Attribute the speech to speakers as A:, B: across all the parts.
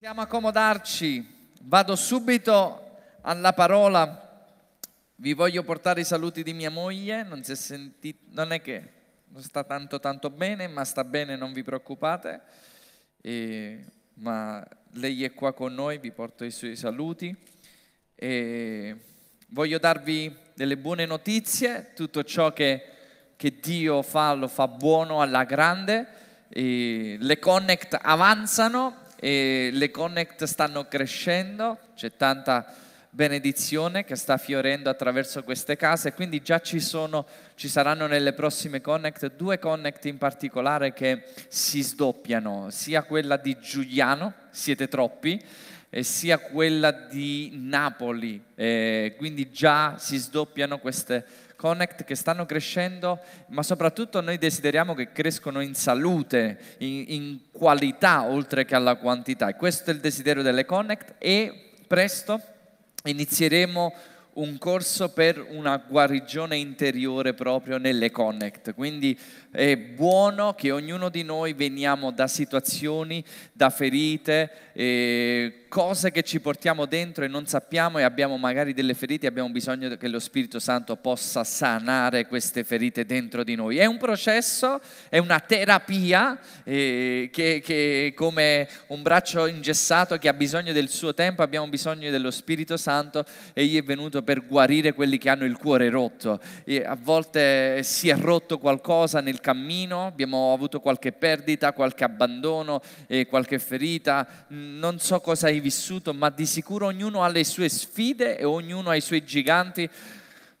A: Possiamo accomodarci, vado subito alla parola. Vi voglio portare i saluti di mia moglie, non, si è sentito, non è che non sta tanto tanto bene, ma sta bene, non vi preoccupate. E, ma lei è qua con noi, vi porto i suoi saluti. E voglio darvi delle buone notizie, tutto ciò che, che Dio fa lo fa buono alla grande. Le connect avanzano e le connect stanno crescendo, c'è tanta benedizione che sta fiorendo attraverso queste case, quindi già ci, sono, ci saranno nelle prossime connect due connect in particolare che si sdoppiano, sia quella di Giuliano, siete troppi, e sia quella di Napoli, eh, quindi già si sdoppiano queste Connect che stanno crescendo, ma soprattutto noi desideriamo che crescono in salute, in, in qualità oltre che alla quantità. E questo è il desiderio delle Connect e presto inizieremo un corso per una guarigione interiore proprio nelle Connect. Quindi è buono che ognuno di noi veniamo da situazioni, da ferite, eh, cose che ci portiamo dentro e non sappiamo e abbiamo magari delle ferite, abbiamo bisogno che lo Spirito Santo possa sanare queste ferite dentro di noi. È un processo, è una terapia eh, che, che come un braccio ingessato che ha bisogno del suo tempo, abbiamo bisogno dello Spirito Santo egli è venuto per guarire quelli che hanno il cuore rotto. E a volte si è rotto qualcosa nel cammino, abbiamo avuto qualche perdita, qualche abbandono, eh, qualche ferita, non so cosa hai vissuto, ma di sicuro ognuno ha le sue sfide e ognuno ha i suoi giganti,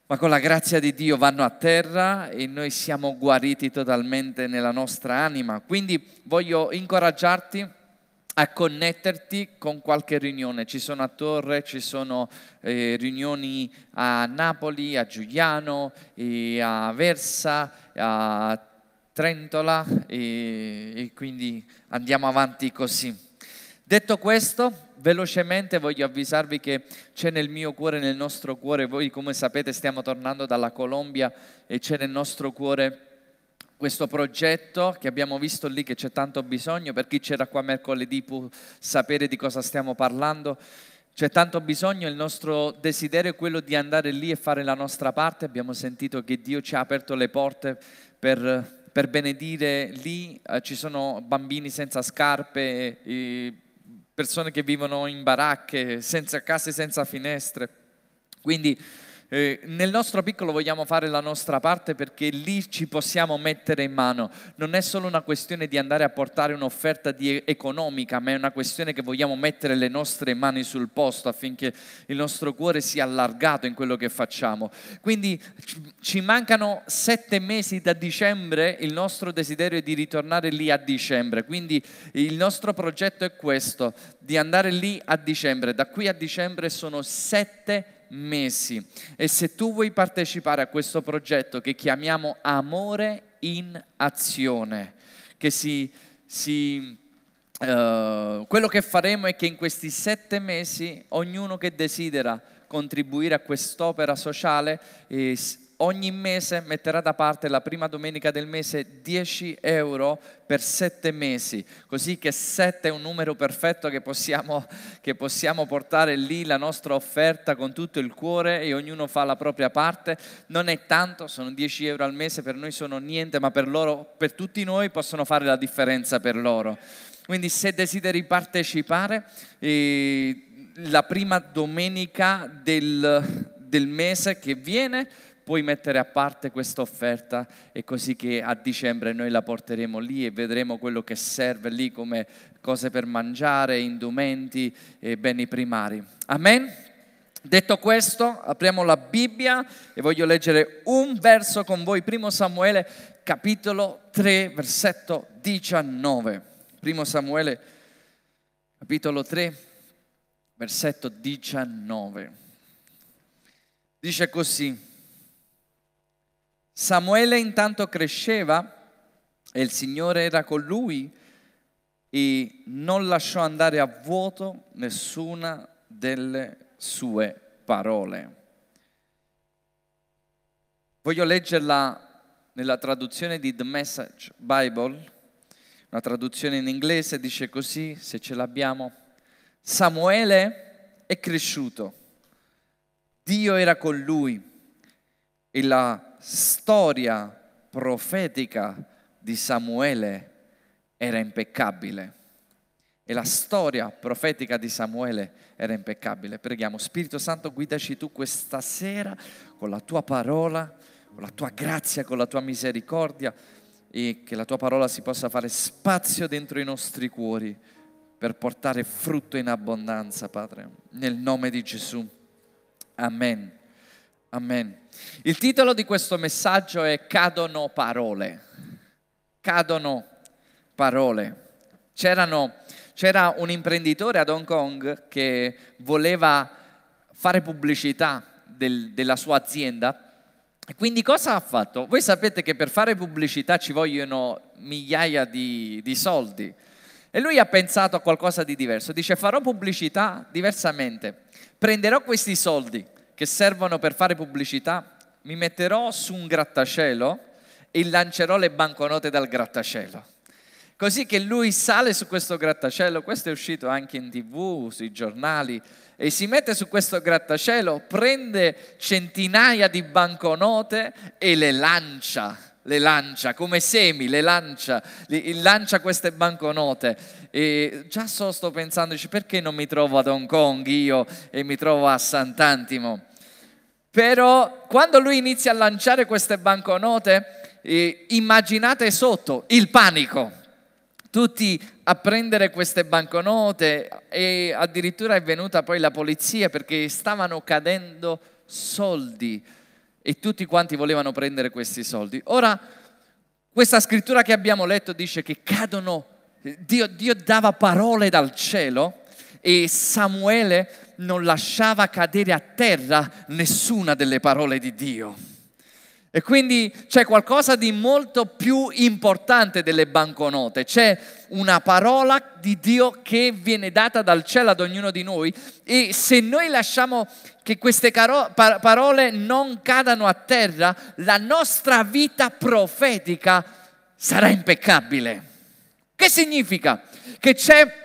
A: ma con la grazia di Dio vanno a terra e noi siamo guariti totalmente nella nostra anima. Quindi voglio incoraggiarti a connetterti con qualche riunione. Ci sono a Torre, ci sono eh, riunioni a Napoli, a Giuliano, a Versa, a Trentola e, e quindi andiamo avanti così. Detto questo, velocemente voglio avvisarvi che c'è nel mio cuore, nel nostro cuore, voi come sapete stiamo tornando dalla Colombia e c'è nel nostro cuore questo progetto che abbiamo visto lì che c'è tanto bisogno, per chi c'era qua mercoledì può sapere di cosa stiamo parlando. C'è tanto bisogno, il nostro desiderio è quello di andare lì e fare la nostra parte. Abbiamo sentito che Dio ci ha aperto le porte per, per benedire lì. Eh, ci sono bambini senza scarpe, eh, persone che vivono in baracche, senza case, senza finestre. Quindi eh, nel nostro piccolo vogliamo fare la nostra parte perché lì ci possiamo mettere in mano. Non è solo una questione di andare a portare un'offerta di economica, ma è una questione che vogliamo mettere le nostre mani sul posto affinché il nostro cuore sia allargato in quello che facciamo. Quindi ci mancano sette mesi da dicembre, il nostro desiderio è di ritornare lì a dicembre. Quindi il nostro progetto è questo, di andare lì a dicembre. Da qui a dicembre sono sette mesi mesi. E se tu vuoi partecipare a questo progetto che chiamiamo Amore in Azione, che si, si Uh, quello che faremo è che in questi sette mesi ognuno che desidera contribuire a quest'opera sociale eh, ogni mese metterà da parte la prima domenica del mese 10 euro per sette mesi, così che sette è un numero perfetto che possiamo, che possiamo portare lì la nostra offerta con tutto il cuore e ognuno fa la propria parte. Non è tanto, sono 10 euro al mese, per noi sono niente, ma per loro, per tutti noi possono fare la differenza per loro. Quindi se desideri partecipare, eh, la prima domenica del, del mese che viene, puoi mettere a parte questa offerta e così che a dicembre noi la porteremo lì e vedremo quello che serve lì come cose per mangiare, indumenti e beni primari. Amen? Detto questo, apriamo la Bibbia e voglio leggere un verso con voi, primo Samuele capitolo 3, versetto 19. Primo Samuele capitolo 3, versetto 19. Dice così, Samuele intanto cresceva e il Signore era con lui e non lasciò andare a vuoto nessuna delle sue parole. Voglio leggerla nella traduzione di The Message Bible, una traduzione in inglese, dice così, se ce l'abbiamo. Samuele è cresciuto, Dio era con lui e la storia profetica di Samuele era impeccabile. E la storia profetica di Samuele era impeccabile. Preghiamo, Spirito Santo, guidaci tu questa sera con la tua parola, con la tua grazia, con la tua misericordia e che la tua parola si possa fare spazio dentro i nostri cuori per portare frutto in abbondanza, Padre, nel nome di Gesù. Amen. Amen. Il titolo di questo messaggio è Cadono parole. Cadono parole. C'erano, c'era un imprenditore ad Hong Kong che voleva fare pubblicità del, della sua azienda quindi cosa ha fatto? Voi sapete che per fare pubblicità ci vogliono migliaia di, di, soldi. E lui ha pensato a qualcosa di diverso. Dice farò pubblicità diversamente. Prenderò questi soldi che servono per fare pubblicità, mi metterò su un grattacielo e lancerò le banconote dal grattacielo. Così che lui sale su questo grattacielo, questo è uscito anche in tv, sui giornali, e si mette su questo grattacielo, prende centinaia di banconote e le lancia, le lancia come semi, le lancia, le, lancia queste banconote. E già so, sto pensando, perché non mi trovo ad Hong Kong io e mi trovo a Sant'Antimo? Però quando lui inizia a lanciare queste banconote, eh, immaginate sotto il panico. Tutti a prendere queste banconote e addirittura è venuta poi la polizia perché stavano cadendo soldi e tutti quanti volevano prendere questi soldi. Ora, questa scrittura che abbiamo letto dice che cadono, Dio, Dio dava parole dal cielo e Samuele non lasciava cadere a terra nessuna delle parole di Dio. E quindi c'è qualcosa di molto più importante delle banconote, c'è una parola di Dio che viene data dal cielo ad ognuno di noi e se noi lasciamo che queste caro- parole non cadano a terra, la nostra vita profetica sarà impeccabile. Che significa? Che c'è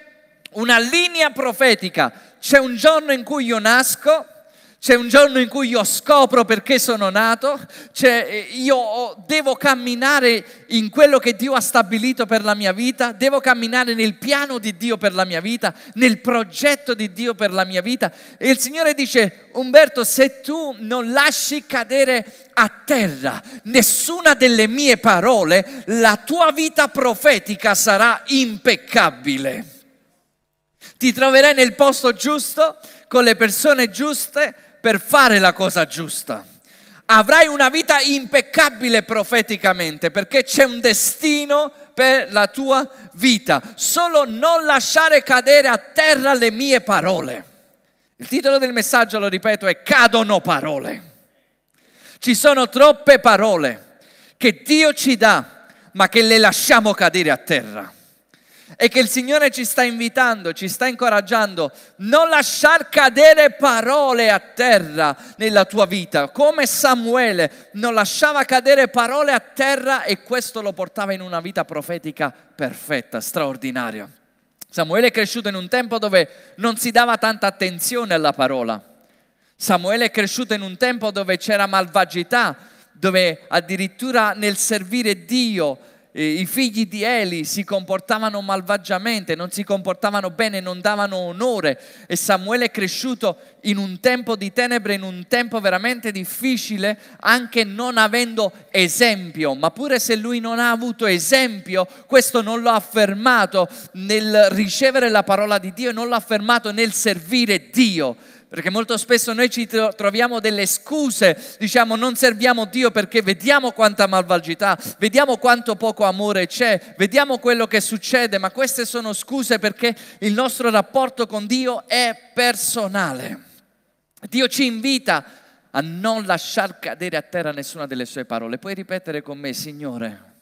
A: una linea profetica c'è un giorno in cui io nasco, c'è un giorno in cui io scopro perché sono nato, eh, io devo camminare in quello che Dio ha stabilito per la mia vita, devo camminare nel piano di Dio per la mia vita, nel progetto di Dio per la mia vita. E il Signore dice, Umberto, se tu non lasci cadere a terra nessuna delle mie parole, la tua vita profetica sarà impeccabile ti troverai nel posto giusto, con le persone giuste, per fare la cosa giusta. Avrai una vita impeccabile profeticamente perché c'è un destino per la tua vita. Solo non lasciare cadere a terra le mie parole. Il titolo del messaggio, lo ripeto, è Cadono parole. Ci sono troppe parole che Dio ci dà, ma che le lasciamo cadere a terra e che il Signore ci sta invitando, ci sta incoraggiando, non lasciar cadere parole a terra nella tua vita, come Samuele non lasciava cadere parole a terra e questo lo portava in una vita profetica perfetta, straordinaria. Samuele è cresciuto in un tempo dove non si dava tanta attenzione alla parola. Samuele è cresciuto in un tempo dove c'era malvagità, dove addirittura nel servire Dio i figli di Eli si comportavano malvagiamente, non si comportavano bene, non davano onore. E Samuele è cresciuto in un tempo di tenebre, in un tempo veramente difficile, anche non avendo esempio, ma pure se lui non ha avuto esempio, questo non lo ha fermato nel ricevere la parola di Dio, non l'ha fermato nel servire Dio perché molto spesso noi ci troviamo delle scuse, diciamo non serviamo Dio perché vediamo quanta malvagità, vediamo quanto poco amore c'è, vediamo quello che succede, ma queste sono scuse perché il nostro rapporto con Dio è personale. Dio ci invita a non lasciar cadere a terra nessuna delle sue parole. Puoi ripetere con me, Signore,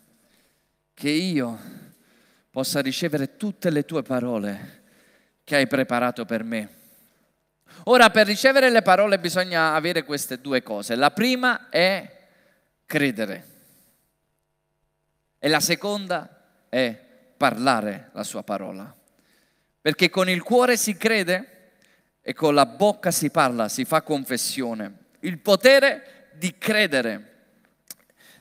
A: che io possa ricevere tutte le tue parole che hai preparato per me Ora, per ricevere le parole bisogna avere queste due cose. La prima è credere e la seconda è parlare la sua parola. perché con il cuore si crede e con la bocca si parla, si fa confessione. Il potere di credere.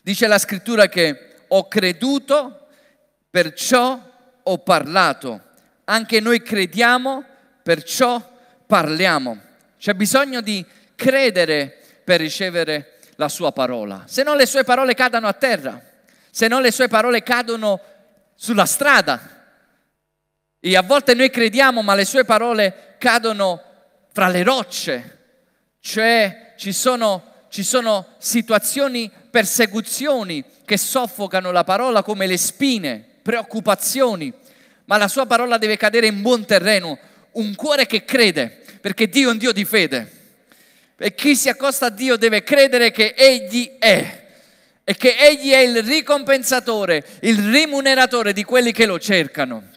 A: Dice la scrittura che ho creduto, perciò ho parlato. Anche noi crediamo, perciò parliamo. C'è bisogno di credere per ricevere la sua parola. Se no le sue parole cadono a terra, se no le sue parole cadono sulla strada. E a volte noi crediamo, ma le sue parole cadono fra le rocce, cioè ci sono, ci sono situazioni, persecuzioni che soffocano la parola come le spine, preoccupazioni, ma la sua parola deve cadere in buon terreno, un cuore che crede, perché Dio è un Dio di fede. E chi si accosta a Dio deve credere che Egli è e che Egli è il ricompensatore, il rimuneratore di quelli che lo cercano.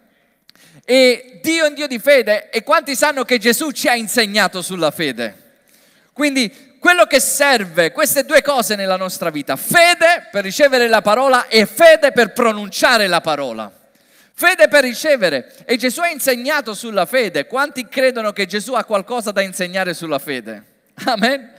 A: E Dio è un Dio di fede e quanti sanno che Gesù ci ha insegnato sulla fede? Quindi quello che serve, queste due cose nella nostra vita, fede per ricevere la parola e fede per pronunciare la parola. Fede per ricevere. E Gesù ha insegnato sulla fede. Quanti credono che Gesù ha qualcosa da insegnare sulla fede? Amen.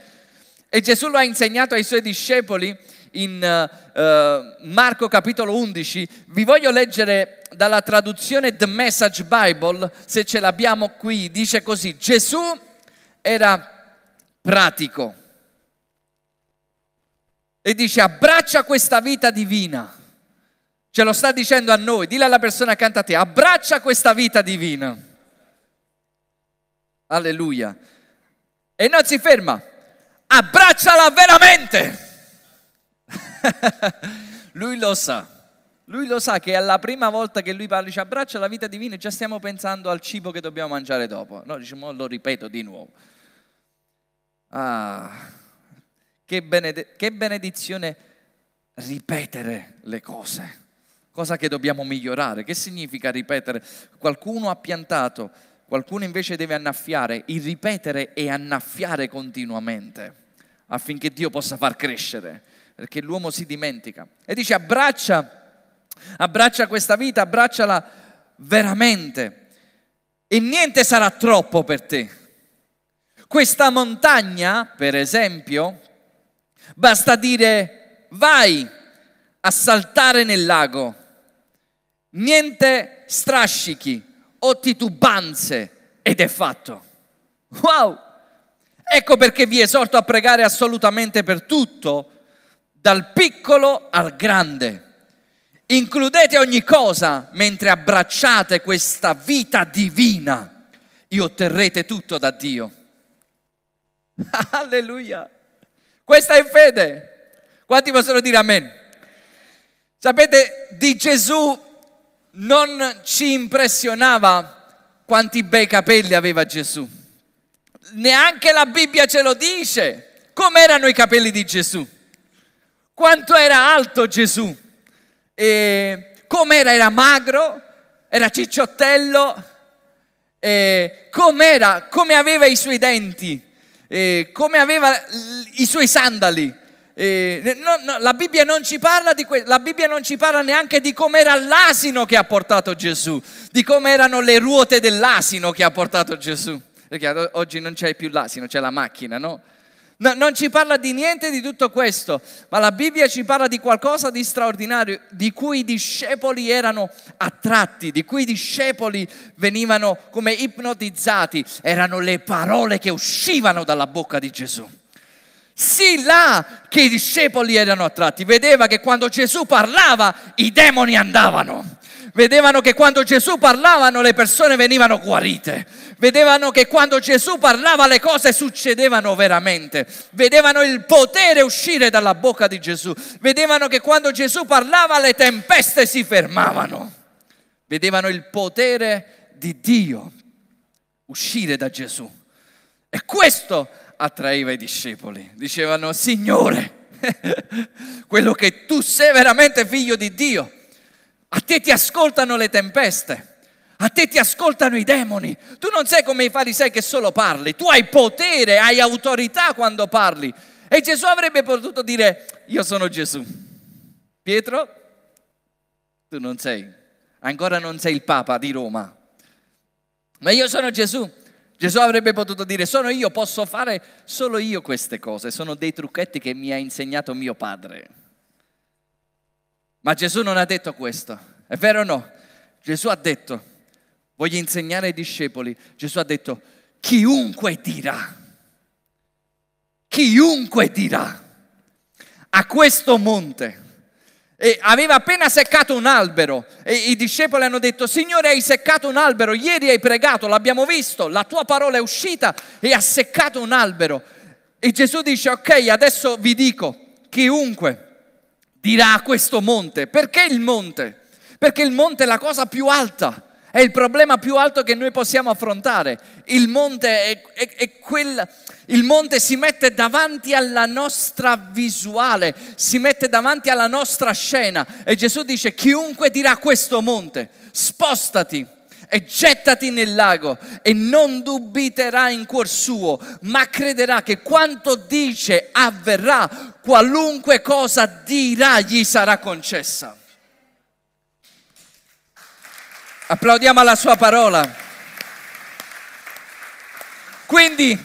A: E Gesù lo ha insegnato ai suoi discepoli in uh, Marco capitolo 11, vi voglio leggere dalla traduzione The Message Bible, se ce l'abbiamo qui, dice così, Gesù era pratico e dice abbraccia questa vita divina, ce lo sta dicendo a noi, dile alla persona accanto a te, abbraccia questa vita divina. Alleluia. E non si ferma, abbracciala veramente. lui lo sa. Lui lo sa che è la prima volta che lui parla, ci abbraccia la vita divina e già stiamo pensando al cibo che dobbiamo mangiare dopo. No, diciamo, lo ripeto di nuovo. Ah, che, bened- che benedizione ripetere le cose. Cosa che dobbiamo migliorare. Che significa ripetere? Qualcuno ha piantato, qualcuno invece deve annaffiare. Il ripetere e annaffiare continuamente affinché Dio possa far crescere perché l'uomo si dimentica. E dice abbraccia, abbraccia questa vita, abbracciala veramente e niente sarà troppo per te. Questa montagna, per esempio, basta dire vai a saltare nel lago, niente strascichi o titubanze ed è fatto. Wow! Ecco perché vi esorto a pregare assolutamente per tutto dal piccolo al grande. Includete ogni cosa mentre abbracciate questa vita divina e otterrete tutto da Dio. Alleluia. Questa è fede. Quanti possono dire amen? Sapete, di Gesù non ci impressionava quanti bei capelli aveva Gesù. Neanche la Bibbia ce lo dice. Com'erano i capelli di Gesù? quanto era alto Gesù, e com'era, era magro, era cicciottello, e com'era, come aveva i suoi denti, e come aveva i suoi sandali. Eh, no, no, la Bibbia non ci parla di questo, la Bibbia non ci parla neanche di com'era l'asino che ha portato Gesù, di come erano le ruote dell'asino che ha portato Gesù. Perché oggi non c'è più l'asino, c'è la macchina, no? No, non ci parla di niente di tutto questo, ma la Bibbia ci parla di qualcosa di straordinario, di cui i discepoli erano attratti, di cui i discepoli venivano come ipnotizzati, erano le parole che uscivano dalla bocca di Gesù. Sì, là che i discepoli erano attratti, vedeva che quando Gesù parlava i demoni andavano. Vedevano che quando Gesù parlavano le persone venivano guarite, vedevano che quando Gesù parlava le cose succedevano veramente, vedevano il potere uscire dalla bocca di Gesù, vedevano che quando Gesù parlava le tempeste si fermavano, vedevano il potere di Dio uscire da Gesù. E questo attraeva i discepoli, dicevano Signore, quello che tu sei veramente figlio di Dio a te ti ascoltano le tempeste. A te ti ascoltano i demoni. Tu non sei come i farisei che solo parli. Tu hai potere, hai autorità quando parli. E Gesù avrebbe potuto dire, io sono Gesù. Pietro, tu non sei. Ancora non sei il Papa di Roma. Ma io sono Gesù. Gesù avrebbe potuto dire, sono io, posso fare solo io queste cose, sono dei trucchetti che mi ha insegnato mio padre. Ma Gesù non ha detto questo, è vero o no? Gesù ha detto, voglio insegnare ai discepoli, Gesù ha detto, chiunque dirà, chiunque dirà a questo monte, e aveva appena seccato un albero. E i discepoli hanno detto, Signore hai seccato un albero, ieri hai pregato, l'abbiamo visto, la tua parola è uscita e ha seccato un albero. E Gesù dice, ok, adesso vi dico, chiunque dirà a questo monte, perché il monte? Perché il monte è la cosa più alta è il problema più alto che noi possiamo affrontare. Il monte, è, è, è quel, il monte si mette davanti alla nostra visuale, si mette davanti alla nostra scena e Gesù dice chiunque dirà questo monte, spostati e gettati nel lago e non dubiterà in cuor suo, ma crederà che quanto dice avverrà, qualunque cosa dirà gli sarà concessa. Applaudiamo alla sua parola. Quindi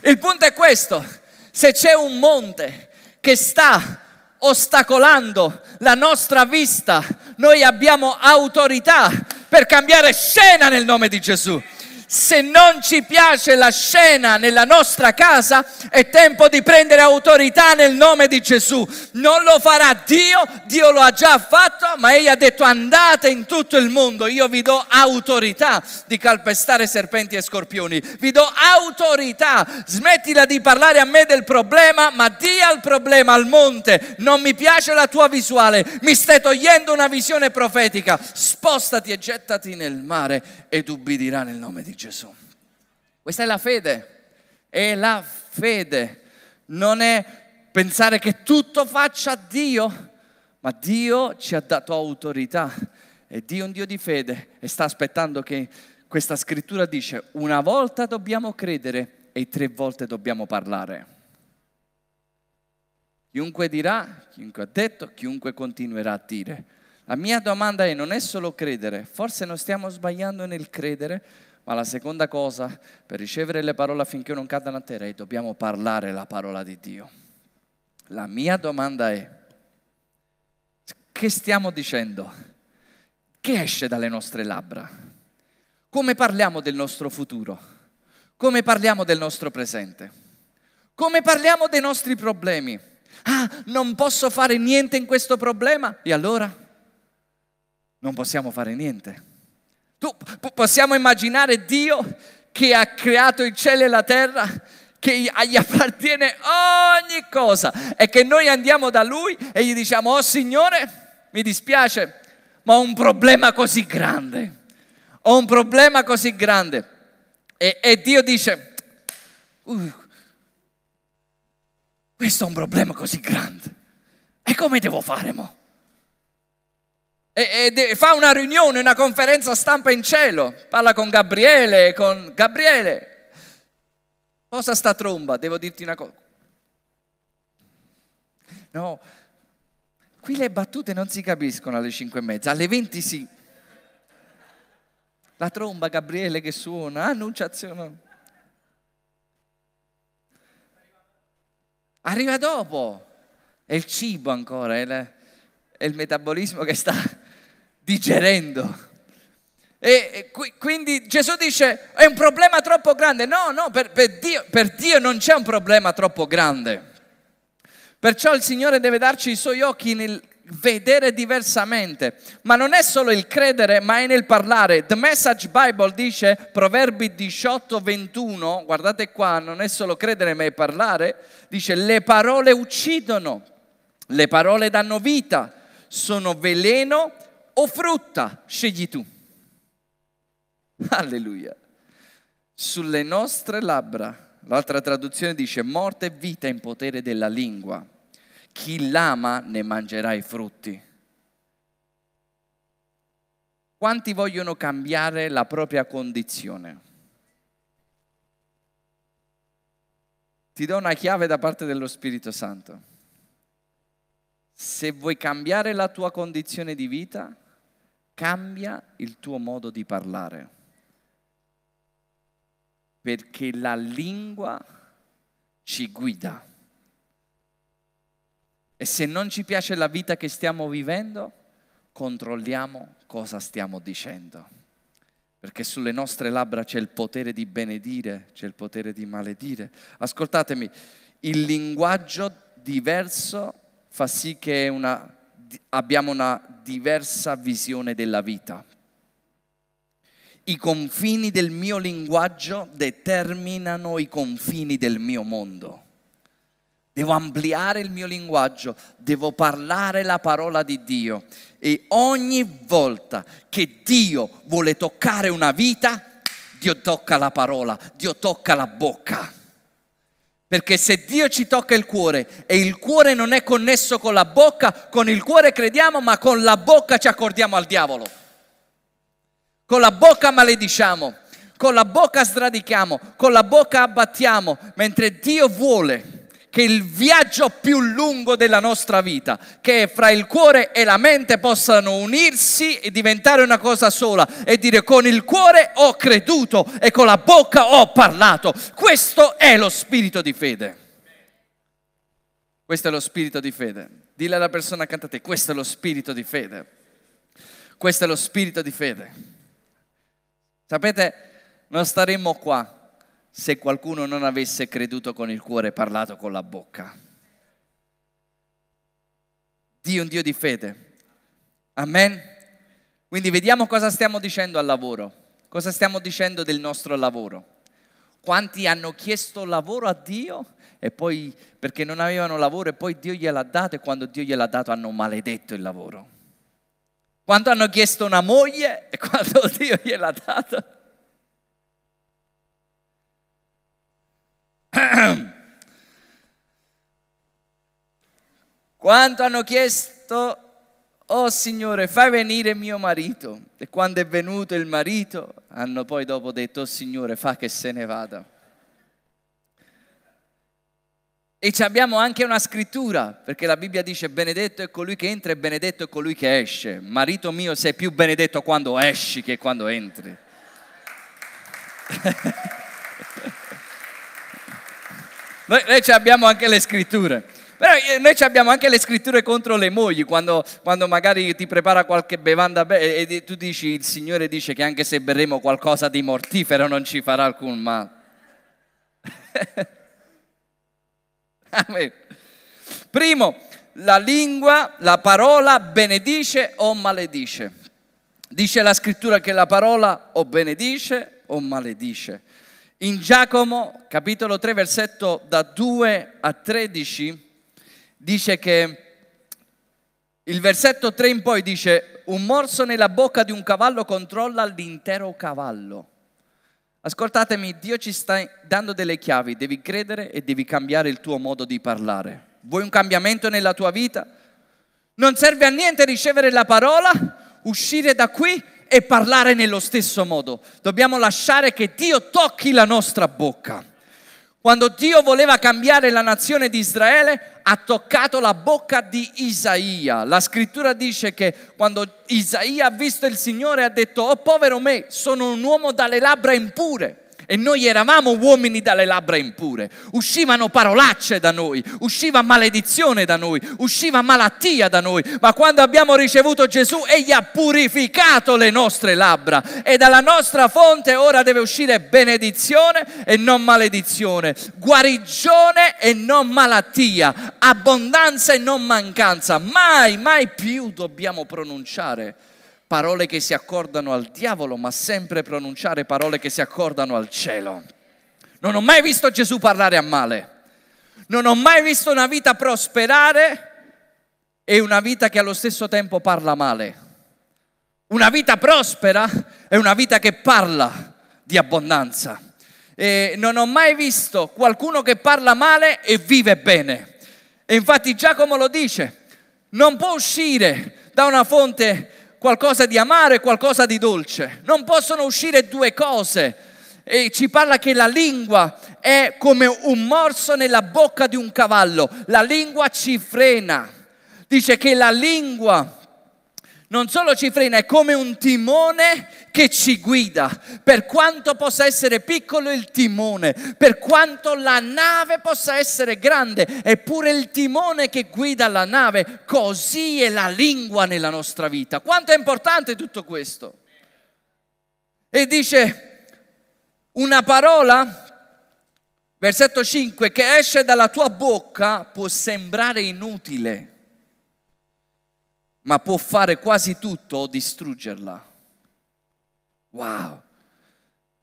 A: il punto è questo, se c'è un monte che sta ostacolando la nostra vista, noi abbiamo autorità per cambiare scena nel nome di Gesù se non ci piace la scena nella nostra casa, è tempo di prendere autorità nel nome di Gesù. Non lo farà Dio, Dio lo ha già fatto, ma egli ha detto andate in tutto il mondo, io vi do autorità di calpestare serpenti e scorpioni, vi do autorità, smettila di parlare a me del problema, ma di al problema al monte, non mi piace la tua visuale, mi stai togliendo una visione profetica, spostati e gettati nel mare ed ubbidirà nel nome di Gesù. Gesù. Questa è la fede, è la fede, non è pensare che tutto faccia Dio, ma Dio ci ha dato autorità e Dio è un Dio di fede e sta aspettando che questa scrittura dice una volta dobbiamo credere e tre volte dobbiamo parlare. Chiunque dirà, chiunque ha detto, chiunque continuerà a dire. La mia domanda è non è solo credere, forse non stiamo sbagliando nel credere, ma la seconda cosa, per ricevere le parole affinché non cadano a terra, è dobbiamo parlare la parola di Dio. La mia domanda è, che stiamo dicendo? Che esce dalle nostre labbra? Come parliamo del nostro futuro? Come parliamo del nostro presente? Come parliamo dei nostri problemi? Ah, non posso fare niente in questo problema? E allora? Non possiamo fare niente possiamo immaginare Dio che ha creato il cielo e la terra, che gli appartiene ogni cosa e che noi andiamo da Lui e gli diciamo, oh Signore, mi dispiace, ma ho un problema così grande, ho un problema così grande. E, e Dio dice, uh, questo è un problema così grande, e come devo fare mo'? E, e, fa una riunione, una conferenza stampa in cielo, parla con Gabriele, con Gabriele, cosa sta tromba? Devo dirti una cosa. No, qui le battute non si capiscono alle 5 e mezza, alle 20 sì. La tromba, Gabriele che suona, annunciazione. Arriva dopo, è il cibo ancora, è, il metabolismo che sta digerendo. E quindi Gesù dice è un problema troppo grande. No, no, per, per, Dio, per Dio non c'è un problema troppo grande. Perciò il Signore deve darci i suoi occhi nel vedere diversamente. Ma non è solo il credere, ma è nel parlare. The Message Bible dice, Proverbi 18, 21, guardate qua, non è solo credere, ma è parlare. Dice, le parole uccidono, le parole danno vita, sono veleno o frutta, scegli tu. Alleluia. Sulle nostre labbra, l'altra traduzione dice morte e vita in potere della lingua. Chi l'ama ne mangerà i frutti. Quanti vogliono cambiare la propria condizione? Ti do una chiave da parte dello Spirito Santo. Se vuoi cambiare la tua condizione di vita, cambia il tuo modo di parlare. perché la lingua ci guida. E se non ci piace la vita che stiamo vivendo, controlliamo cosa stiamo dicendo. Perché sulle nostre labbra c'è il potere di benedire, c'è il potere di maledire. Ascoltatemi, il linguaggio diverso fa sì che una, abbiamo una diversa visione della vita. I confini del mio linguaggio determinano i confini del mio mondo. Devo ampliare il mio linguaggio, devo parlare la parola di Dio. E ogni volta che Dio vuole toccare una vita, Dio tocca la parola, Dio tocca la bocca. Perché se Dio ci tocca il cuore e il cuore non è connesso con la bocca, con il cuore crediamo, ma con la bocca ci accordiamo al diavolo. Con la bocca malediciamo, con la bocca sradichiamo, con la bocca abbattiamo, mentre Dio vuole che il viaggio più lungo della nostra vita, che fra il cuore e la mente, possano unirsi e diventare una cosa sola e dire con il cuore ho creduto e con la bocca ho parlato. Questo è lo spirito di fede. Questo è lo spirito di fede. Dille alla persona accanto a te, questo è lo spirito di fede. Questo è lo spirito di fede. Sapete, non staremmo qua se qualcuno non avesse creduto con il cuore e parlato con la bocca. Dio è un Dio di fede. Amen. Quindi vediamo cosa stiamo dicendo al lavoro. Cosa stiamo dicendo del nostro lavoro? Quanti hanno chiesto lavoro a Dio e poi perché non avevano lavoro e poi Dio gliel'ha dato e quando Dio gliel'ha dato hanno maledetto il lavoro. Quanto hanno chiesto una moglie e quando Dio gliel'ha dato Quanto hanno chiesto, oh Signore, fai venire mio marito. E quando è venuto il marito, hanno poi dopo detto, oh Signore, fa che se ne vada. E abbiamo anche una scrittura, perché la Bibbia dice benedetto è colui che entra e benedetto è colui che esce. Marito mio, sei più benedetto quando esci che quando entri. Noi, noi abbiamo anche le scritture. Però eh, noi abbiamo anche le scritture contro le mogli, quando, quando magari ti prepara qualche bevanda e, e tu dici, il Signore dice che anche se berremo qualcosa di mortifero non ci farà alcun male. Primo, la lingua, la parola benedice o maledice. Dice la scrittura che la parola o benedice o maledice. In Giacomo, capitolo 3, versetto da 2 a 13, dice che il versetto 3 in poi dice un morso nella bocca di un cavallo controlla l'intero cavallo. Ascoltatemi, Dio ci sta dando delle chiavi, devi credere e devi cambiare il tuo modo di parlare. Vuoi un cambiamento nella tua vita? Non serve a niente ricevere la parola, uscire da qui e parlare nello stesso modo. Dobbiamo lasciare che Dio tocchi la nostra bocca. Quando Dio voleva cambiare la nazione di Israele, ha toccato la bocca di Isaia. La scrittura dice che quando Isaia ha visto il Signore ha detto, oh povero me, sono un uomo dalle labbra impure e noi eravamo uomini dalle labbra impure. Uscivano parolacce da noi, usciva maledizione da noi, usciva malattia da noi. Ma quando abbiamo ricevuto Gesù, Egli ha purificato le nostre labbra. E dalla nostra fonte ora deve uscire benedizione e non maledizione, guarigione e non malattia, abbondanza e non mancanza. Mai, mai più dobbiamo pronunciare parole che si accordano al diavolo, ma sempre pronunciare parole che si accordano al cielo. Non ho mai visto Gesù parlare a male. Non ho mai visto una vita prosperare e una vita che allo stesso tempo parla male. Una vita prospera è una vita che parla di abbondanza. E non ho mai visto qualcuno che parla male e vive bene. E infatti Giacomo lo dice, non può uscire da una fonte qualcosa di amaro e qualcosa di dolce. Non possono uscire due cose. E ci parla che la lingua è come un morso nella bocca di un cavallo. La lingua ci frena. Dice che la lingua non solo ci frena, è come un timone che ci guida. Per quanto possa essere piccolo il timone, per quanto la nave possa essere grande, è pure il timone che guida la nave. Così è la lingua nella nostra vita. Quanto è importante tutto questo? E dice una parola Versetto 5, che esce dalla tua bocca può sembrare inutile, ma può fare quasi tutto o distruggerla. Wow!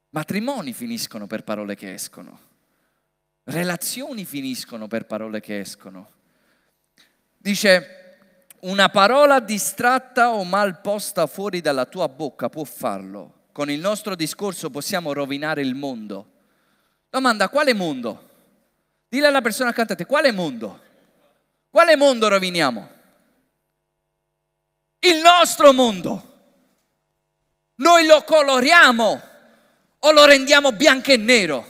A: Matrimoni finiscono per parole che escono, relazioni finiscono per parole che escono. Dice, una parola distratta o mal posta fuori dalla tua bocca può farlo. Con il nostro discorso possiamo rovinare il mondo Domanda, quale mondo? Dile alla persona accanto a te, quale mondo? Quale mondo roviniamo? Il nostro mondo. Noi lo coloriamo o lo rendiamo bianco e nero.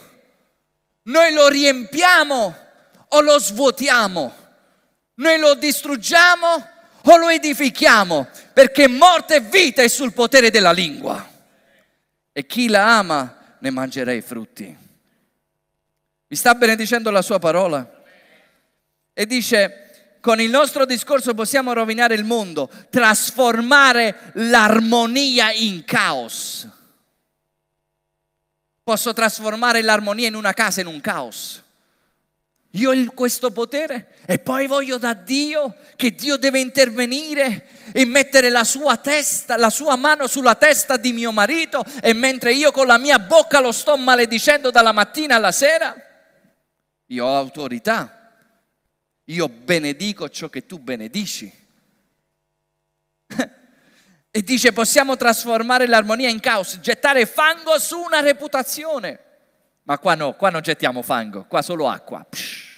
A: Noi lo riempiamo o lo svuotiamo. Noi lo distruggiamo o lo edifichiamo, perché morte e vita è sul potere della lingua. E chi la ama ne mangerà i frutti. Vi sta benedicendo la sua parola? E dice, con il nostro discorso possiamo rovinare il mondo, trasformare l'armonia in caos. Posso trasformare l'armonia in una casa in un caos. Io ho questo potere e poi voglio da Dio che Dio deve intervenire e mettere la sua testa, la sua mano sulla testa di mio marito e mentre io con la mia bocca lo sto maledicendo dalla mattina alla sera io ho autorità, io benedico ciò che tu benedici. e dice possiamo trasformare l'armonia in caos, gettare fango su una reputazione. Ma qua no, qua non gettiamo fango, qua solo acqua. Psh.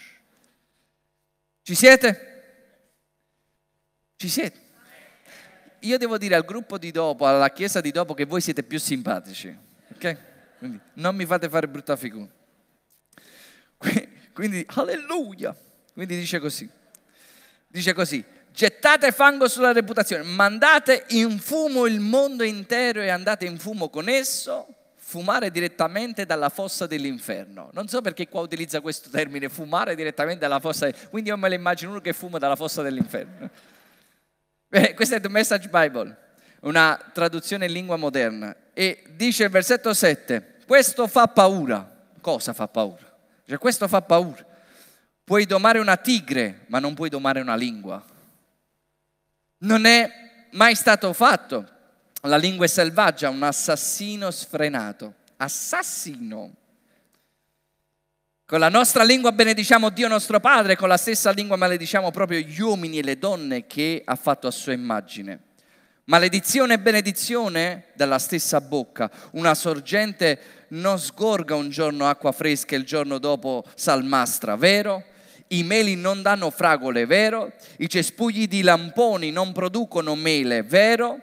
A: Ci siete? Ci siete? Io devo dire al gruppo di dopo, alla chiesa di dopo, che voi siete più simpatici. Ok? Quindi non mi fate fare brutta figura. Quindi, alleluia. Quindi dice così. Dice così, gettate fango sulla reputazione, mandate in fumo il mondo intero e andate in fumo con esso, fumare direttamente dalla fossa dell'inferno. Non so perché qua utilizza questo termine, fumare direttamente dalla fossa, quindi io me lo immagino uno che fuma dalla fossa dell'inferno. Eh, questo è The Message Bible, una traduzione in lingua moderna. E dice il versetto 7, questo fa paura. Cosa fa paura? Cioè, questo fa paura. Puoi domare una tigre, ma non puoi domare una lingua. Non è mai stato fatto. La lingua è selvaggia, un assassino sfrenato. Assassino. Con la nostra lingua benediciamo Dio nostro Padre, con la stessa lingua malediciamo proprio gli uomini e le donne che ha fatto a sua immagine. Maledizione e benedizione dalla stessa bocca. Una sorgente non sgorga un giorno acqua fresca e il giorno dopo salmastra, vero? I meli non danno fragole, vero? I cespugli di lamponi non producono mele, vero?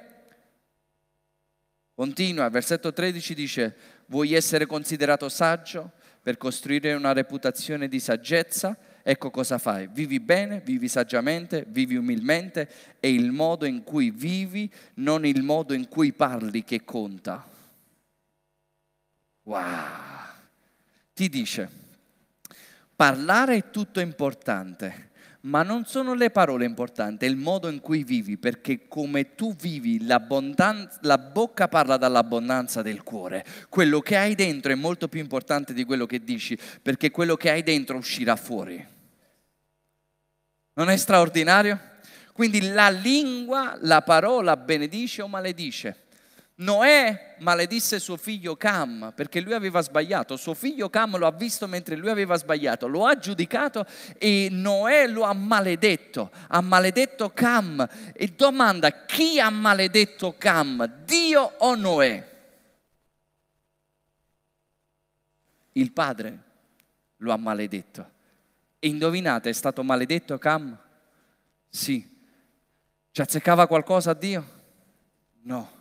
A: Continua, versetto 13 dice, vuoi essere considerato saggio per costruire una reputazione di saggezza? ecco cosa fai. Vivi bene, vivi saggiamente, vivi umilmente e il modo in cui vivi, non il modo in cui parli che conta. Wow! Ti dice, parlare è tutto importante, ma non sono le parole importanti, è il modo in cui vivi, perché come tu vivi, la bocca parla dall'abbondanza del cuore. Quello che hai dentro è molto più importante di quello che dici, perché quello che hai dentro uscirà fuori. Non è straordinario? Quindi la lingua, la parola benedice o maledice. Noè maledisse suo figlio Cam perché lui aveva sbagliato, suo figlio Cam lo ha visto mentre lui aveva sbagliato, lo ha giudicato e Noè lo ha maledetto, ha maledetto Cam e domanda chi ha maledetto Cam, Dio o Noè? Il padre lo ha maledetto. E indovinate, è stato maledetto Cam? Sì. Ci azzeccava qualcosa a Dio? No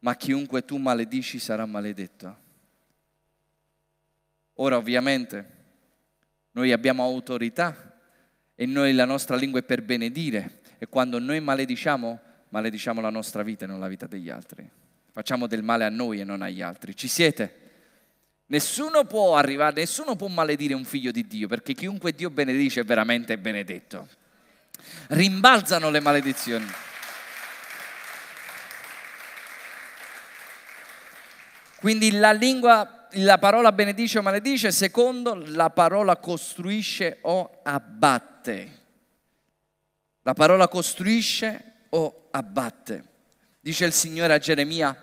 A: ma chiunque tu maledici sarà maledetto. Ora ovviamente noi abbiamo autorità e noi la nostra lingua è per benedire e quando noi malediciamo malediciamo la nostra vita e non la vita degli altri. Facciamo del male a noi e non agli altri. Ci siete? Nessuno può arrivare, nessuno può maledire un figlio di Dio, perché chiunque Dio benedice è veramente benedetto. Rimbalzano le maledizioni. Quindi la lingua, la parola benedice o maledice, secondo la parola costruisce o abbatte. La parola costruisce o abbatte. Dice il Signore a Geremia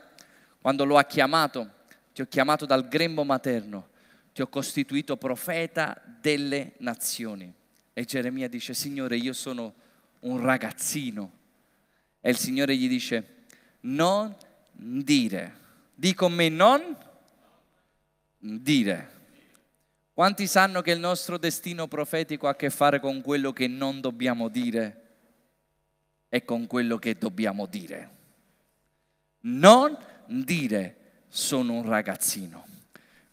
A: quando lo ha chiamato, ti ho chiamato dal grembo materno, ti ho costituito profeta delle nazioni. E Geremia dice, Signore, io sono un ragazzino. E il Signore gli dice, non dire Di con me non dire. Quanti sanno che il nostro destino profetico ha a che fare con quello che non dobbiamo dire e con quello che dobbiamo dire? Non dire sono un ragazzino,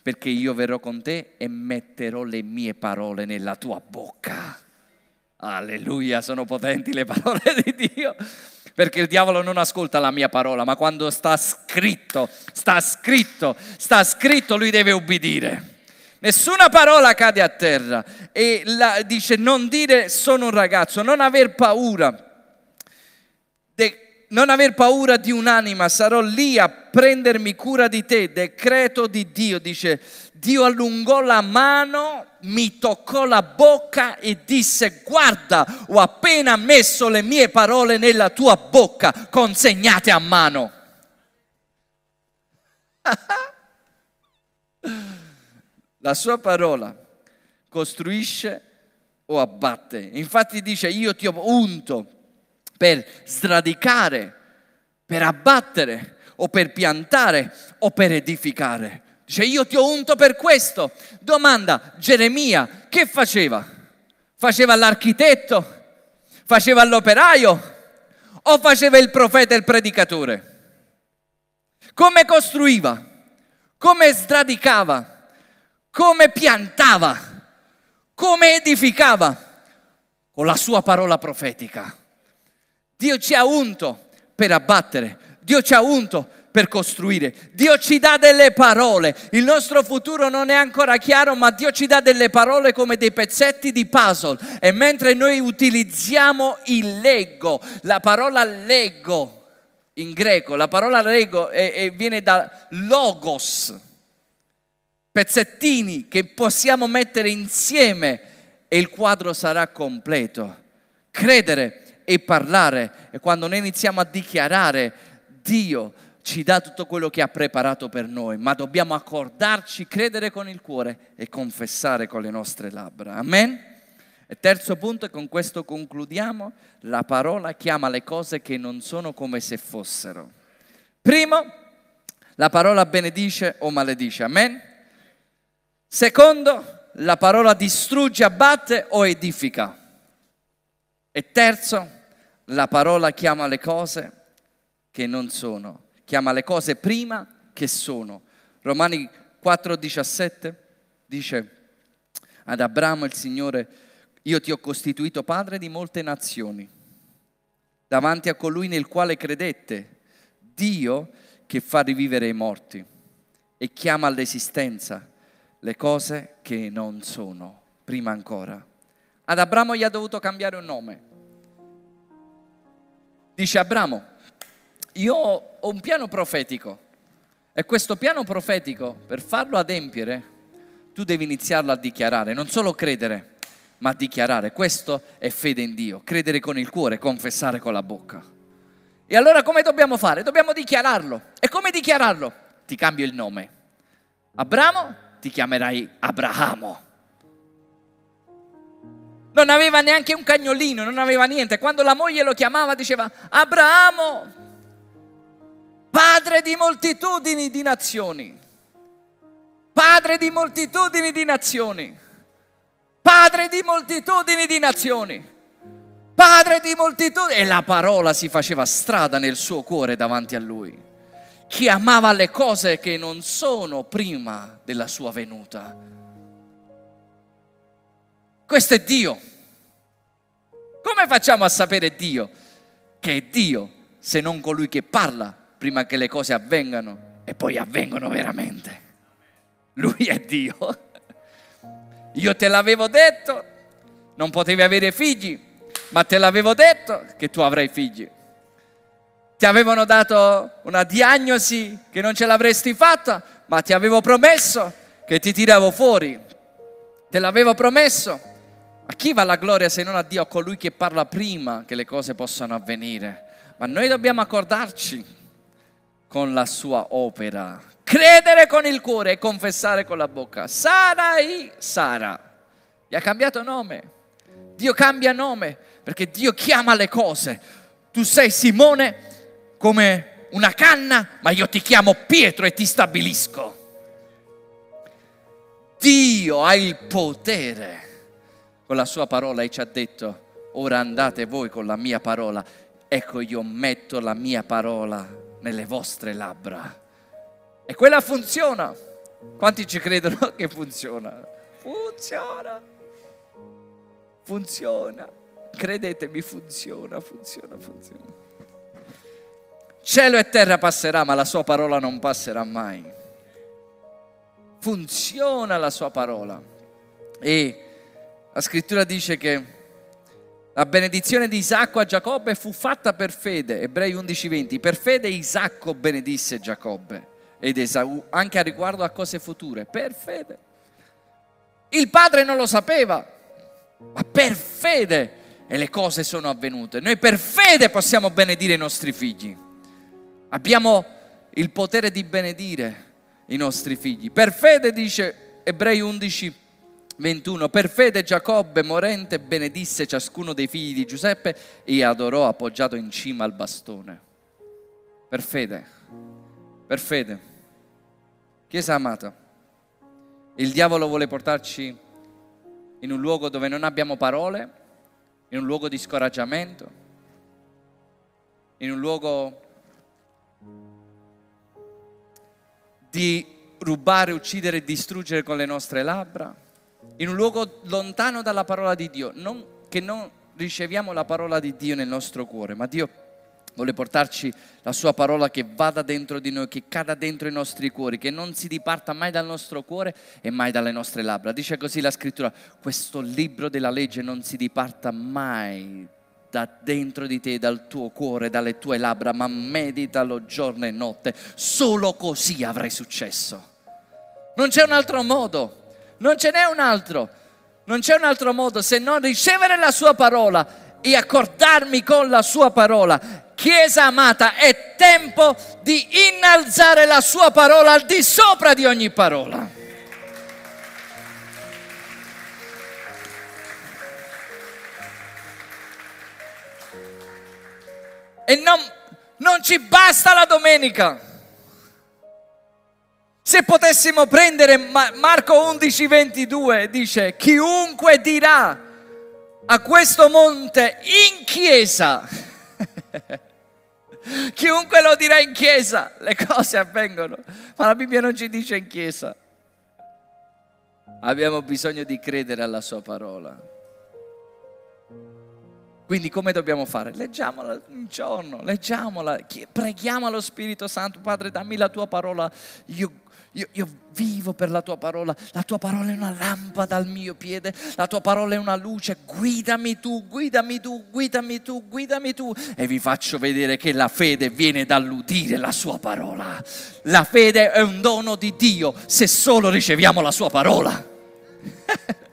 A: perché io verrò con te e metterò le mie parole nella tua bocca. Alleluia, sono potenti le parole di Dio perché il diavolo non ascolta la mia parola, ma quando sta scritto, sta scritto, sta scritto, lui deve ubbidire. Nessuna parola cade a terra e la, dice non dire sono un ragazzo, non aver paura. De, non aver paura di un'anima, sarò lì a prendermi cura di te, decreto di Dio, dice Dio allungò la mano, mi toccò la bocca e disse, guarda, ho appena messo le mie parole nella tua bocca, consegnate a mano. la sua parola costruisce o abbatte. Infatti dice, io ti ho unto per sradicare, per abbattere o per piantare o per edificare. Dice, io ti ho unto per questo. Domanda, Geremia, che faceva? Faceva l'architetto? Faceva l'operaio? O faceva il profeta e il predicatore? Come costruiva? Come sradicava? Come piantava? Come edificava? Con la sua parola profetica. Dio ci ha unto per abbattere, Dio ci ha unto per costruire. Dio ci dà delle parole. Il nostro futuro non è ancora chiaro, ma Dio ci dà delle parole come dei pezzetti di puzzle. E mentre noi utilizziamo il leggo, la parola leggo in greco, la parola leggo è, è, viene da logos, pezzettini che possiamo mettere insieme e il quadro sarà completo. Credere e parlare e quando noi iniziamo a dichiarare Dio ci dà tutto quello che ha preparato per noi, ma dobbiamo accordarci, credere con il cuore e confessare con le nostre labbra. Amen? E terzo punto, e con questo concludiamo, la parola chiama le cose che non sono come se fossero. Primo, la parola benedice o maledice. Amen? Secondo, la parola distrugge, abbatte o edifica. E terzo, la parola chiama le cose che non sono chiama le cose prima che sono. Romani 4:17 dice ad Abramo il Signore, io ti ho costituito padre di molte nazioni, davanti a colui nel quale credette, Dio che fa rivivere i morti e chiama all'esistenza le cose che non sono, prima ancora. Ad Abramo gli ha dovuto cambiare un nome. Dice Abramo, io ho un piano profetico e questo piano profetico, per farlo adempiere, tu devi iniziarlo a dichiarare, non solo credere, ma dichiarare. Questo è fede in Dio, credere con il cuore, confessare con la bocca. E allora come dobbiamo fare? Dobbiamo dichiararlo. E come dichiararlo? Ti cambio il nome. Abramo ti chiamerai Abramo. Non aveva neanche un cagnolino, non aveva niente. Quando la moglie lo chiamava diceva Abramo, padre di moltitudini di nazioni, padre di moltitudini di nazioni, padre di moltitudini di nazioni, padre di moltitudini. E la parola si faceva strada nel suo cuore davanti a lui. Chiamava le cose che non sono prima della sua venuta. Questo è Dio. Come facciamo a sapere Dio? Che è Dio se non colui che parla prima che le cose avvengano e poi avvengono veramente. Lui è Dio. Io te l'avevo detto, non potevi avere figli, ma te l'avevo detto che tu avrai figli. Ti avevano dato una diagnosi che non ce l'avresti fatta, ma ti avevo promesso che ti tiravo fuori. Te l'avevo promesso. A chi va la gloria se non a Dio, a colui che parla prima che le cose possano avvenire? Ma noi dobbiamo accordarci con la sua opera, credere con il cuore e confessare con la bocca. Sarai Sara. Gli ha cambiato nome. Dio cambia nome perché Dio chiama le cose. Tu sei Simone come una canna, ma io ti chiamo Pietro e ti stabilisco. Dio ha il potere con la sua parola e ci ha detto, ora andate voi con la mia parola, ecco io metto la mia parola nelle vostre labbra. E quella funziona. Quanti ci credono che funziona? Funziona. Funziona. Credetemi, funziona, funziona, funziona. Cielo e terra passerà, ma la sua parola non passerà mai funziona la sua parola. E la scrittura dice che la benedizione di Isacco a Giacobbe fu fatta per fede, Ebrei 11:20, per fede Isacco benedisse Giacobbe ed Esaù anche a riguardo a cose future, per fede. Il padre non lo sapeva, ma per fede e le cose sono avvenute. Noi per fede possiamo benedire i nostri figli. Abbiamo il potere di benedire i nostri figli. Per fede, dice Ebrei 11, 21, per fede Giacobbe morente benedisse ciascuno dei figli di Giuseppe e adorò appoggiato in cima al bastone. Per fede, per fede. Chiesa amata, il diavolo vuole portarci in un luogo dove non abbiamo parole, in un luogo di scoraggiamento, in un luogo di rubare, uccidere e distruggere con le nostre labbra, in un luogo lontano dalla parola di Dio, non, che non riceviamo la parola di Dio nel nostro cuore, ma Dio vuole portarci la sua parola che vada dentro di noi, che cada dentro i nostri cuori, che non si diparta mai dal nostro cuore e mai dalle nostre labbra. Dice così la scrittura, questo libro della legge non si diparta mai da dentro di te, dal tuo cuore, dalle tue labbra, ma meditalo giorno e notte. Solo così avrai successo. Non c'è un altro modo, non ce n'è un altro. Non c'è un altro modo se non ricevere la sua parola e accordarmi con la sua parola. Chiesa amata, è tempo di innalzare la sua parola al di sopra di ogni parola. E non, non ci basta la domenica. Se potessimo prendere Marco 11, 22, dice, chiunque dirà a questo monte in chiesa, chiunque lo dirà in chiesa, le cose avvengono. Ma la Bibbia non ci dice in chiesa. Abbiamo bisogno di credere alla sua parola. Quindi come dobbiamo fare? Leggiamola un giorno, leggiamola, preghiamo allo Spirito Santo, Padre dammi la tua parola, io, io, io, vivo per la tua parola, la tua parola è una lampada al mio piede, la tua parola è una luce, guidami tu, guidami tu, guidami tu, guidami tu e vi faccio vedere che la fede viene dall'udire la sua parola. La fede è un dono di Dio se solo riceviamo la sua parola.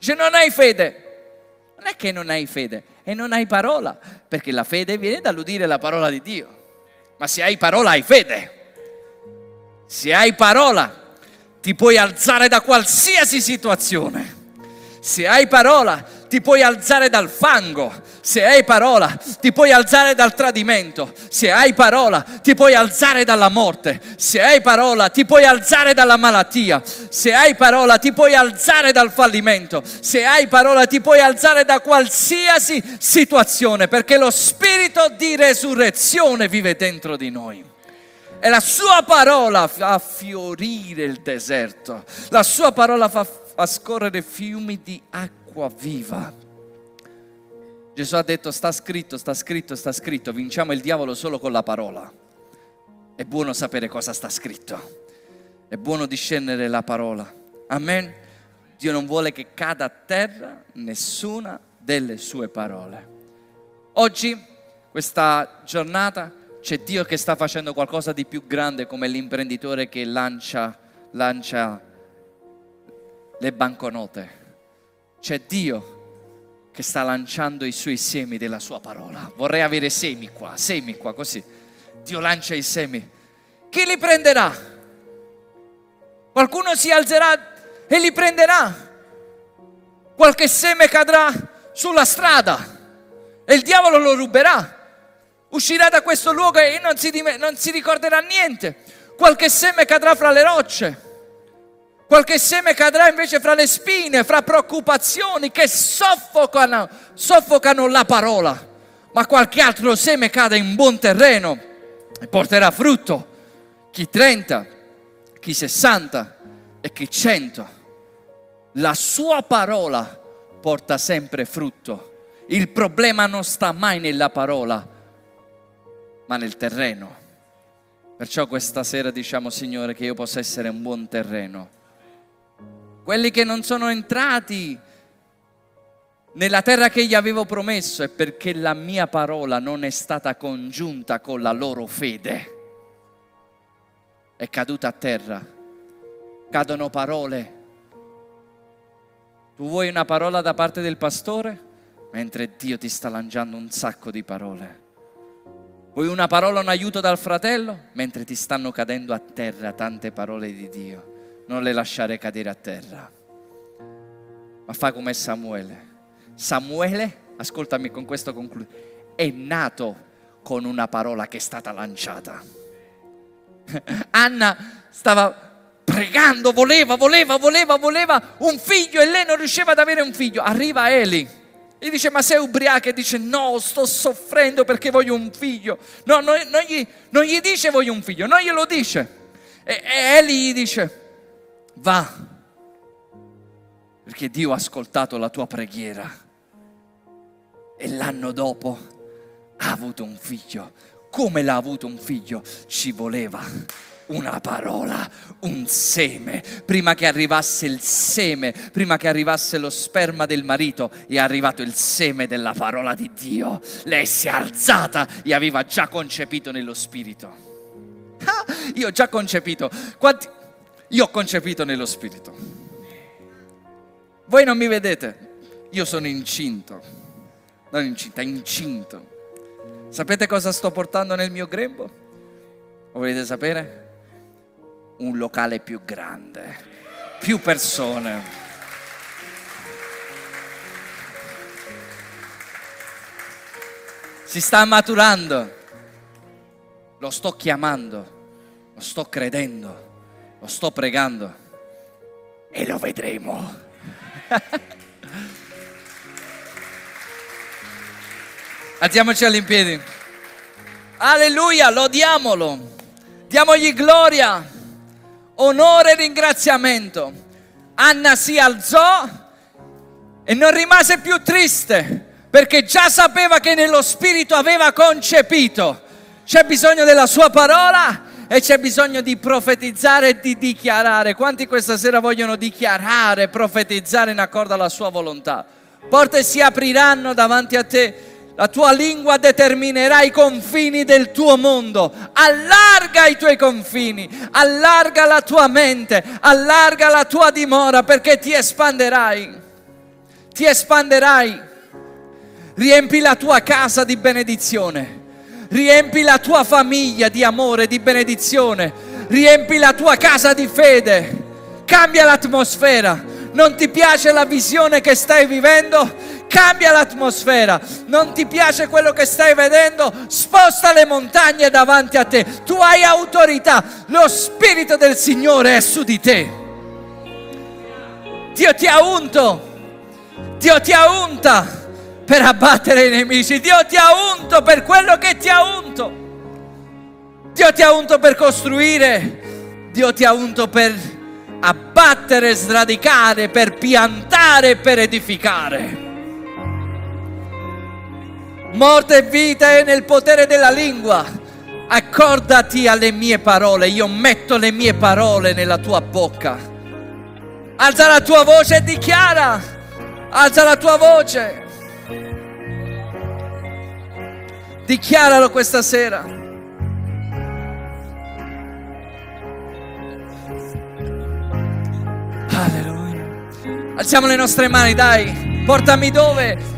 A: Se non hai fede, non è che non hai fede, e non hai parola, perché la fede viene dall'udire la parola di Dio. Ma se hai parola hai fede. Se hai parola ti puoi alzare da qualsiasi situazione. Se hai parola ti puoi alzare dal fango, se hai parola ti puoi alzare dal tradimento, se hai parola ti puoi alzare dalla morte, se hai parola ti puoi alzare dalla malattia, se hai parola ti puoi alzare dal fallimento, se hai parola ti puoi alzare da qualsiasi situazione, perché lo spirito di resurrezione vive dentro di noi. E la sua parola fa fiorire il deserto, la sua parola fa, fa scorrere fiumi di acqua viva. Gesù ha detto sta scritto, sta scritto, sta scritto, vinciamo il diavolo solo con la parola. È buono sapere cosa sta scritto, è buono discernere la parola. Amen. Dio non vuole che cada a terra nessuna delle sue parole. Oggi, questa giornata, c'è Dio che sta facendo qualcosa di più grande come l'imprenditore che lancia, lancia le banconote. C'è Dio che sta lanciando i suoi semi della sua parola. Vorrei avere semi qua, semi qua così. Dio lancia i semi. Chi li prenderà? Qualcuno si alzerà e li prenderà. Qualche seme cadrà sulla strada e il diavolo lo ruberà. Uscirà da questo luogo e non si, non si ricorderà niente. Qualche seme cadrà fra le rocce Qualche seme cadrà invece fra le spine, fra preoccupazioni che soffocano, soffocano la parola. Ma qualche altro seme cade in buon terreno e porterà frutto. Chi 30, chi 60 e chi 100. La sua parola porta sempre frutto. Il problema non sta mai nella parola, ma nel terreno. Perciò questa sera diciamo, Signore, che io possa essere un buon terreno quelli che non sono entrati nella terra che gli avevo promesso è perché la mia parola non è stata congiunta con la loro fede. È caduta a terra. Cadono parole. Tu vuoi una parola da parte del pastore? Mentre Dio ti sta lanciando un sacco di parole. Vuoi una parola, un aiuto dal fratello? Mentre ti stanno cadendo a terra tante parole di Dio non le lasciare cadere a terra. Ma fa come Samuele. Samuele, ascoltami con questo concludo, è nato con una parola che è stata lanciata. Anna stava pregando, voleva, voleva, voleva, voleva un figlio e lei non riusciva ad avere un figlio. Arriva Eli e dice ma sei ubriaca e dice no sto soffrendo perché voglio un figlio no, no non, gli, non, gli, dice voglio un figlio non glielo dice e, e Eli gli dice va, perché Dio ha ascoltato la tua preghiera e l'anno dopo ha avuto un figlio. Come l'ha avuto un figlio? Ci voleva una parola, un seme. Prima che arrivasse il seme, prima che arrivasse lo sperma del marito, è arrivato il seme della parola di Dio. Lei si è alzata e aveva già concepito nello spirito. Ah, io ho già concepito. Quanti, io ho concepito nello Spirito. Voi non mi vedete, io sono incinto, non incinta, incinto. Sapete cosa sto portando nel mio grembo? Lo volete sapere? Un locale più grande, più persone. Si sta maturando, lo sto chiamando, lo sto credendo lo sto pregando e lo vedremo. Alziamoci all'impiedi. Alleluia, lodiamolo. Diamogli gloria, onore e ringraziamento. Anna si alzò e non rimase più triste perché già sapeva che nello spirito aveva concepito. C'è bisogno della sua parola e c'è bisogno di profetizzare e di dichiarare. Quanti questa sera vogliono dichiarare, profetizzare in accordo alla sua volontà? Porte si apriranno davanti a te. La tua lingua determinerà i confini del tuo mondo. Allarga i tuoi confini, allarga la tua mente, allarga la tua dimora perché ti espanderai. Ti espanderai. Riempi la tua casa di benedizione riempi la tua famiglia di amore, di benedizione, riempi la tua casa di fede, cambia l'atmosfera. Non ti piace la visione che stai vivendo? Cambia l'atmosfera. Non ti piace quello che stai vedendo? Sposta le montagne davanti a te. Tu hai autorità. Lo Spirito del Signore è su di te. Dio ti ha unto. Dio ti ha unta per abbattere i nemici. Dio ti ha unto per quello che ti ha unto. Dio ti ha unto per costruire. Dio ti ha unto per abbattere, sradicare, per piantare per edificare. Morte e vita è nel potere della lingua. Accordati alle mie parole, io metto le mie parole nella tua bocca. Alza la tua voce e dichiara. Alza la tua voce. Dichiaralo questa sera. Alleluia. Alziamo le nostre mani, dai. Portami dove?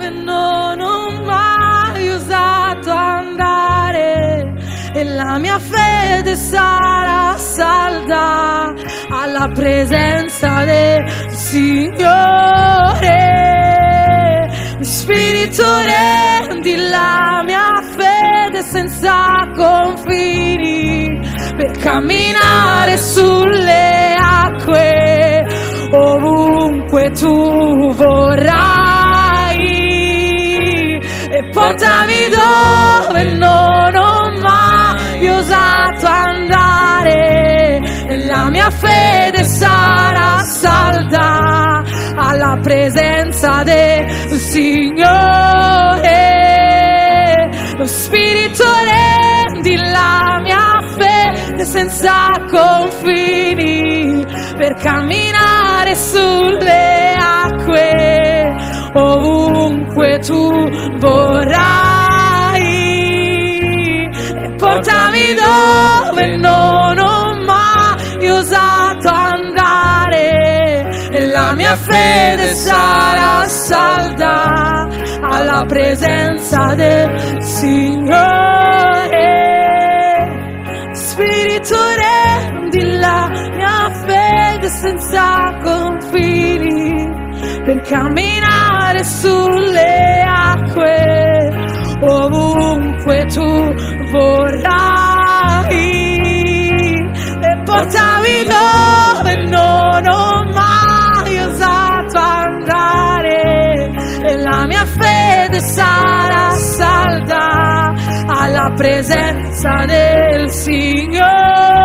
B: Dove non ho mai usato andare e la mia fede sarà salda alla presenza del Signore. Spirito rendi la mia fede senza confini per camminare sulle acque ovunque tu vorrai portami dove non ho mai osato andare. E la mia fede sarà salda alla presenza del Signore. Lo Spirito rendi la mia fede senza confini per camminare sulle acque ovunque tu vorrai. E portami dove non ho mai osato andare. E la mia fede sarà salda alla presenza del Signore. Spirito rendi la mia fede senza confini per camminare sulle acque ovunque tu vorrai. E portami dove non ho mai osato andare e la mia fede sarà salda alla presenza del Signore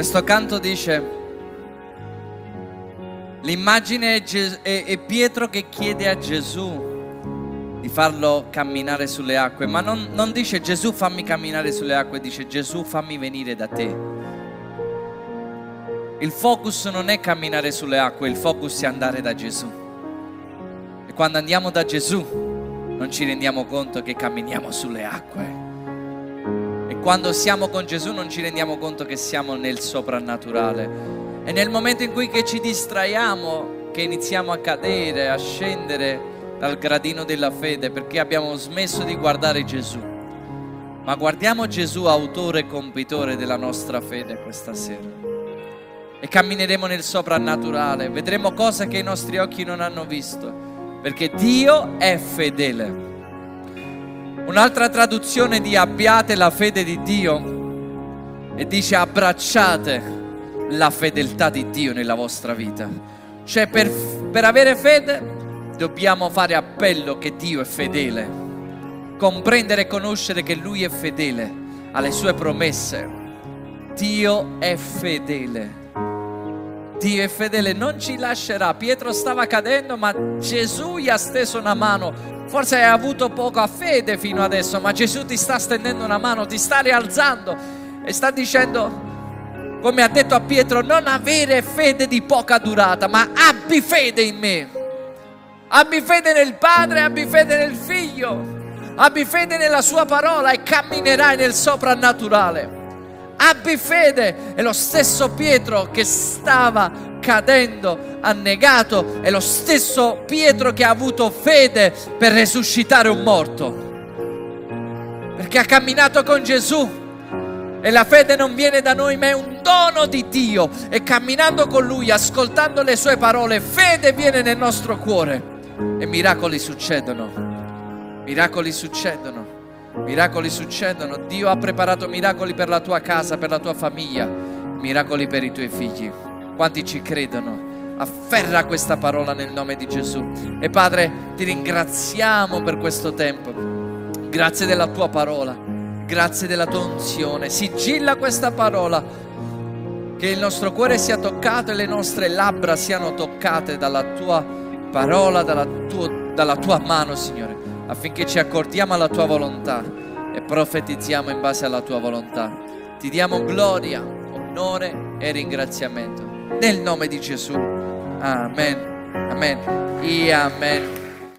A: Questo, canto dice, l'immagine è, Ges- è- è Pietro che chiede a Gesù di farlo camminare sulle acque, ma non, non dice Gesù fammi camminare sulle acque, dice Gesù fammi venire da te. Il focus non è camminare sulle acque, il focus è andare da Gesù. E quando andiamo da Gesù non ci rendiamo conto che camminiamo sulle acque. Quando siamo con Gesù non ci rendiamo conto che siamo nel soprannaturale. E nel momento in cui ci distraiamo, che iniziamo a cadere, a scendere dal gradino della fede, perché abbiamo smesso di guardare Gesù. Ma guardiamo Gesù, autore e compitore della nostra fede questa sera. E cammineremo nel soprannaturale, vedremo cose che i nostri occhi non hanno visto, perché Dio è fedele. Un'altra traduzione di abbiate la fede di Dio e dice abbracciate la fedeltà di Dio nella vostra vita. Cioè per, per avere fede dobbiamo fare appello che Dio è fedele, comprendere e conoscere che Lui è fedele alle sue promesse. Dio è fedele. Dio è fedele, non ci lascerà. Pietro stava cadendo, ma Gesù gli ha steso una mano. Forse hai avuto poca fede fino adesso, ma Gesù ti sta stendendo una mano, ti sta rialzando e sta dicendo, come ha detto a Pietro, non avere fede di poca durata, ma abbi fede in me. Abbi fede nel Padre, abbi fede nel Figlio, abbi fede nella Sua parola e camminerai nel soprannaturale. Abbi fede, è lo stesso Pietro che stava cadendo, annegato, è lo stesso Pietro che ha avuto fede per resuscitare un morto. Perché ha camminato con Gesù. E la fede non viene da noi, ma è un dono di Dio. E camminando con Lui, ascoltando le sue parole, fede viene nel nostro cuore. E miracoli succedono. Miracoli succedono. Miracoli succedono. Dio ha preparato miracoli per la tua casa, per la tua famiglia, miracoli per i tuoi figli. Quanti ci credono? Afferra questa parola nel nome di Gesù. E Padre, ti ringraziamo per questo tempo. Grazie della tua parola. Grazie della tua unzione. Sigilla questa parola. Che il nostro cuore sia toccato e le nostre labbra siano toccate dalla tua parola, dalla tua, dalla tua mano, Signore, affinché ci accordiamo alla tua volontà e profetizziamo in base alla tua volontà. Ti diamo gloria, onore e ringraziamento. Nel nome di Gesù. Amen. Amen. E amen.